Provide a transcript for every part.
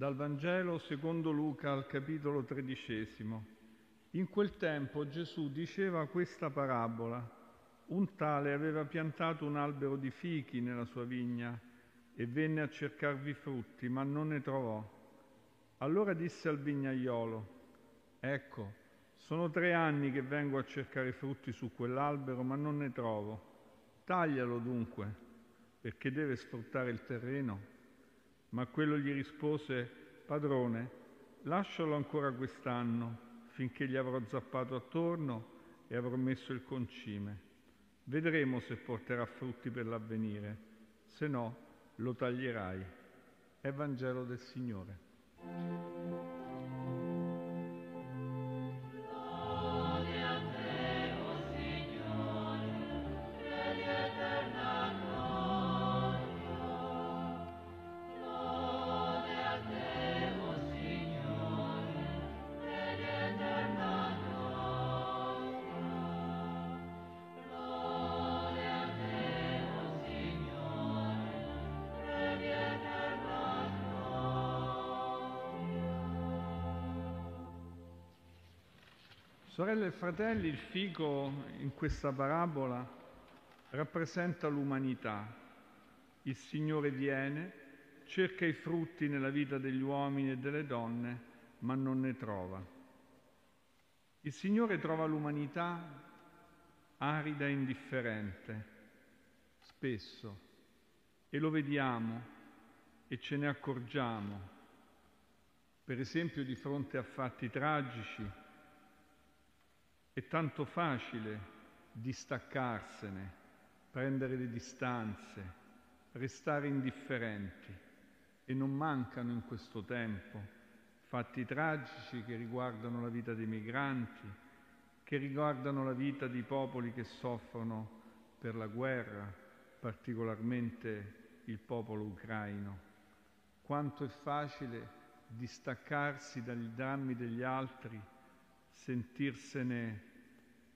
Dal Vangelo secondo Luca al capitolo tredicesimo. In quel tempo Gesù diceva questa parabola. Un tale aveva piantato un albero di fichi nella sua vigna e venne a cercarvi frutti, ma non ne trovò. Allora disse al vignaiolo, ecco, sono tre anni che vengo a cercare frutti su quell'albero, ma non ne trovo. Taglialo dunque, perché deve sfruttare il terreno. Ma quello gli rispose, Padrone, lascialo ancora quest'anno, finché gli avrò zappato attorno e avrò messo il concime. Vedremo se porterà frutti per l'avvenire, se no lo taglierai. Evangelo del Signore. Sorelle e fratelli, il fico in questa parabola rappresenta l'umanità. Il Signore viene, cerca i frutti nella vita degli uomini e delle donne, ma non ne trova. Il Signore trova l'umanità arida e indifferente, spesso, e lo vediamo e ce ne accorgiamo, per esempio di fronte a fatti tragici è tanto facile distaccarsene, prendere le distanze, restare indifferenti e non mancano in questo tempo fatti tragici che riguardano la vita dei migranti, che riguardano la vita di popoli che soffrono per la guerra, particolarmente il popolo ucraino. Quanto è facile distaccarsi dagli drammi degli altri sentirsene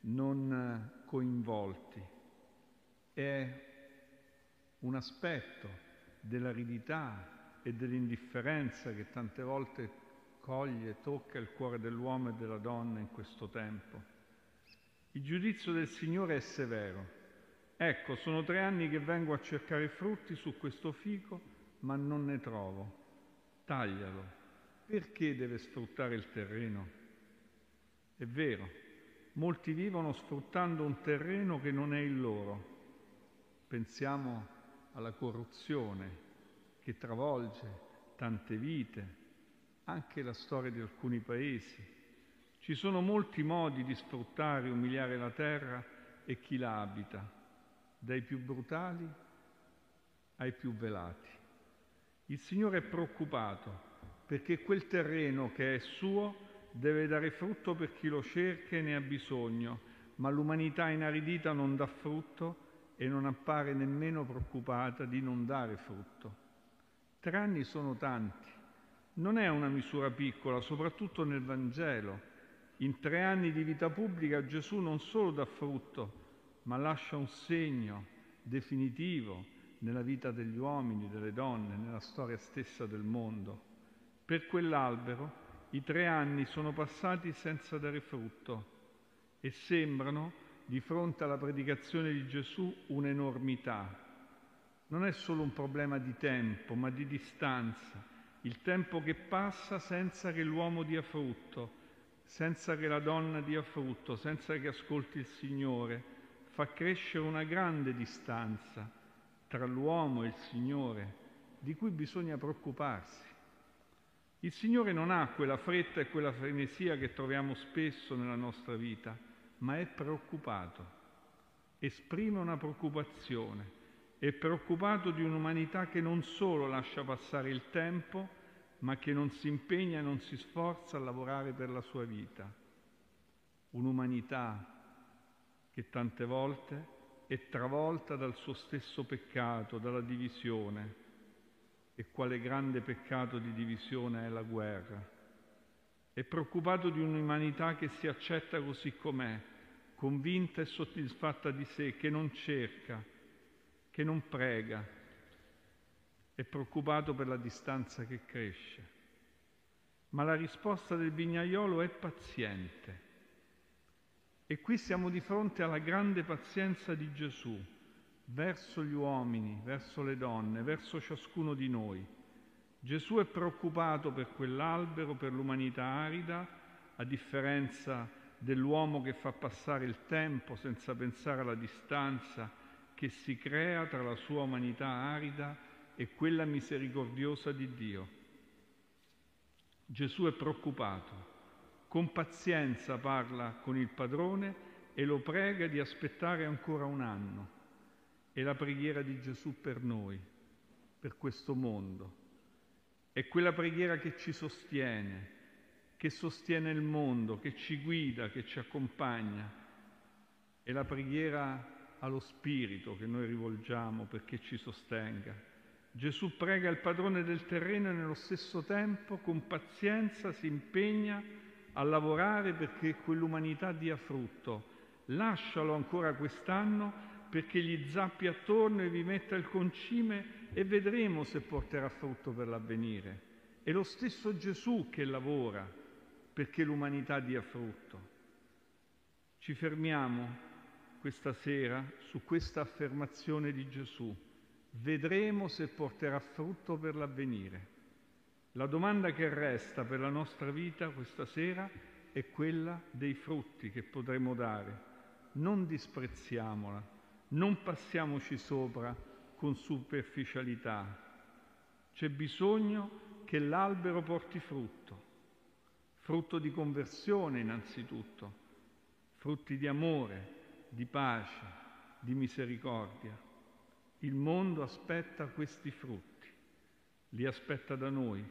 non coinvolti. È un aspetto dell'aridità e dell'indifferenza che tante volte coglie e tocca il cuore dell'uomo e della donna in questo tempo. Il giudizio del Signore è severo. Ecco, sono tre anni che vengo a cercare frutti su questo fico, ma non ne trovo. Taglialo. Perché deve sfruttare il terreno? È vero, molti vivono sfruttando un terreno che non è il loro. Pensiamo alla corruzione che travolge tante vite, anche la storia di alcuni paesi. Ci sono molti modi di sfruttare e umiliare la terra e chi la abita, dai più brutali ai più velati. Il Signore è preoccupato perché quel terreno che è suo deve dare frutto per chi lo cerca e ne ha bisogno, ma l'umanità inaridita non dà frutto e non appare nemmeno preoccupata di non dare frutto. Tre anni sono tanti, non è una misura piccola, soprattutto nel Vangelo. In tre anni di vita pubblica Gesù non solo dà frutto, ma lascia un segno definitivo nella vita degli uomini, delle donne, nella storia stessa del mondo. Per quell'albero i tre anni sono passati senza dare frutto e sembrano, di fronte alla predicazione di Gesù, un'enormità. Non è solo un problema di tempo, ma di distanza, il tempo che passa senza che l'uomo dia frutto, senza che la donna dia frutto, senza che ascolti il Signore, fa crescere una grande distanza tra l'uomo e il Signore, di cui bisogna preoccuparsi. Il Signore non ha quella fretta e quella frenesia che troviamo spesso nella nostra vita, ma è preoccupato, esprime una preoccupazione, è preoccupato di un'umanità che non solo lascia passare il tempo, ma che non si impegna e non si sforza a lavorare per la sua vita. Un'umanità che tante volte è travolta dal suo stesso peccato, dalla divisione, e quale grande peccato di divisione è la guerra. È preoccupato di un'umanità che si accetta così com'è, convinta e soddisfatta di sé, che non cerca, che non prega. È preoccupato per la distanza che cresce. ma la risposta del vignaiolo è paziente. E qui siamo di fronte alla grande pazienza di Gesù verso gli uomini, verso le donne, verso ciascuno di noi. Gesù è preoccupato per quell'albero, per l'umanità arida, a differenza dell'uomo che fa passare il tempo senza pensare alla distanza che si crea tra la sua umanità arida e quella misericordiosa di Dio. Gesù è preoccupato, con pazienza parla con il padrone e lo prega di aspettare ancora un anno. È la preghiera di Gesù per noi, per questo mondo. È quella preghiera che ci sostiene, che sostiene il mondo, che ci guida, che ci accompagna. È la preghiera allo Spirito che noi rivolgiamo perché ci sostenga. Gesù prega il padrone del terreno e nello stesso tempo con pazienza si impegna a lavorare perché quell'umanità dia frutto. Lascialo ancora quest'anno perché gli zappi attorno e vi metta il concime e vedremo se porterà frutto per l'avvenire. È lo stesso Gesù che lavora perché l'umanità dia frutto. Ci fermiamo questa sera su questa affermazione di Gesù. Vedremo se porterà frutto per l'avvenire. La domanda che resta per la nostra vita questa sera è quella dei frutti che potremo dare. Non disprezziamola, non passiamoci sopra con superficialità. C'è bisogno che l'albero porti frutto frutto di conversione innanzitutto, frutti di amore, di pace, di misericordia. Il mondo aspetta questi frutti, li aspetta da noi,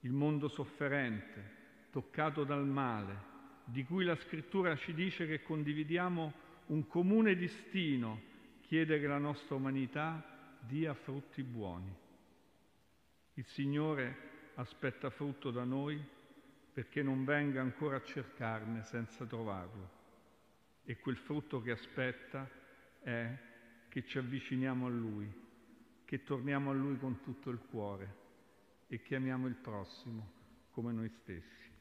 il mondo sofferente, toccato dal male, di cui la scrittura ci dice che condividiamo un comune destino, chiede che la nostra umanità dia frutti buoni. Il Signore aspetta frutto da noi perché non venga ancora a cercarne senza trovarlo. E quel frutto che aspetta è che ci avviciniamo a Lui, che torniamo a Lui con tutto il cuore e che amiamo il prossimo come noi stessi.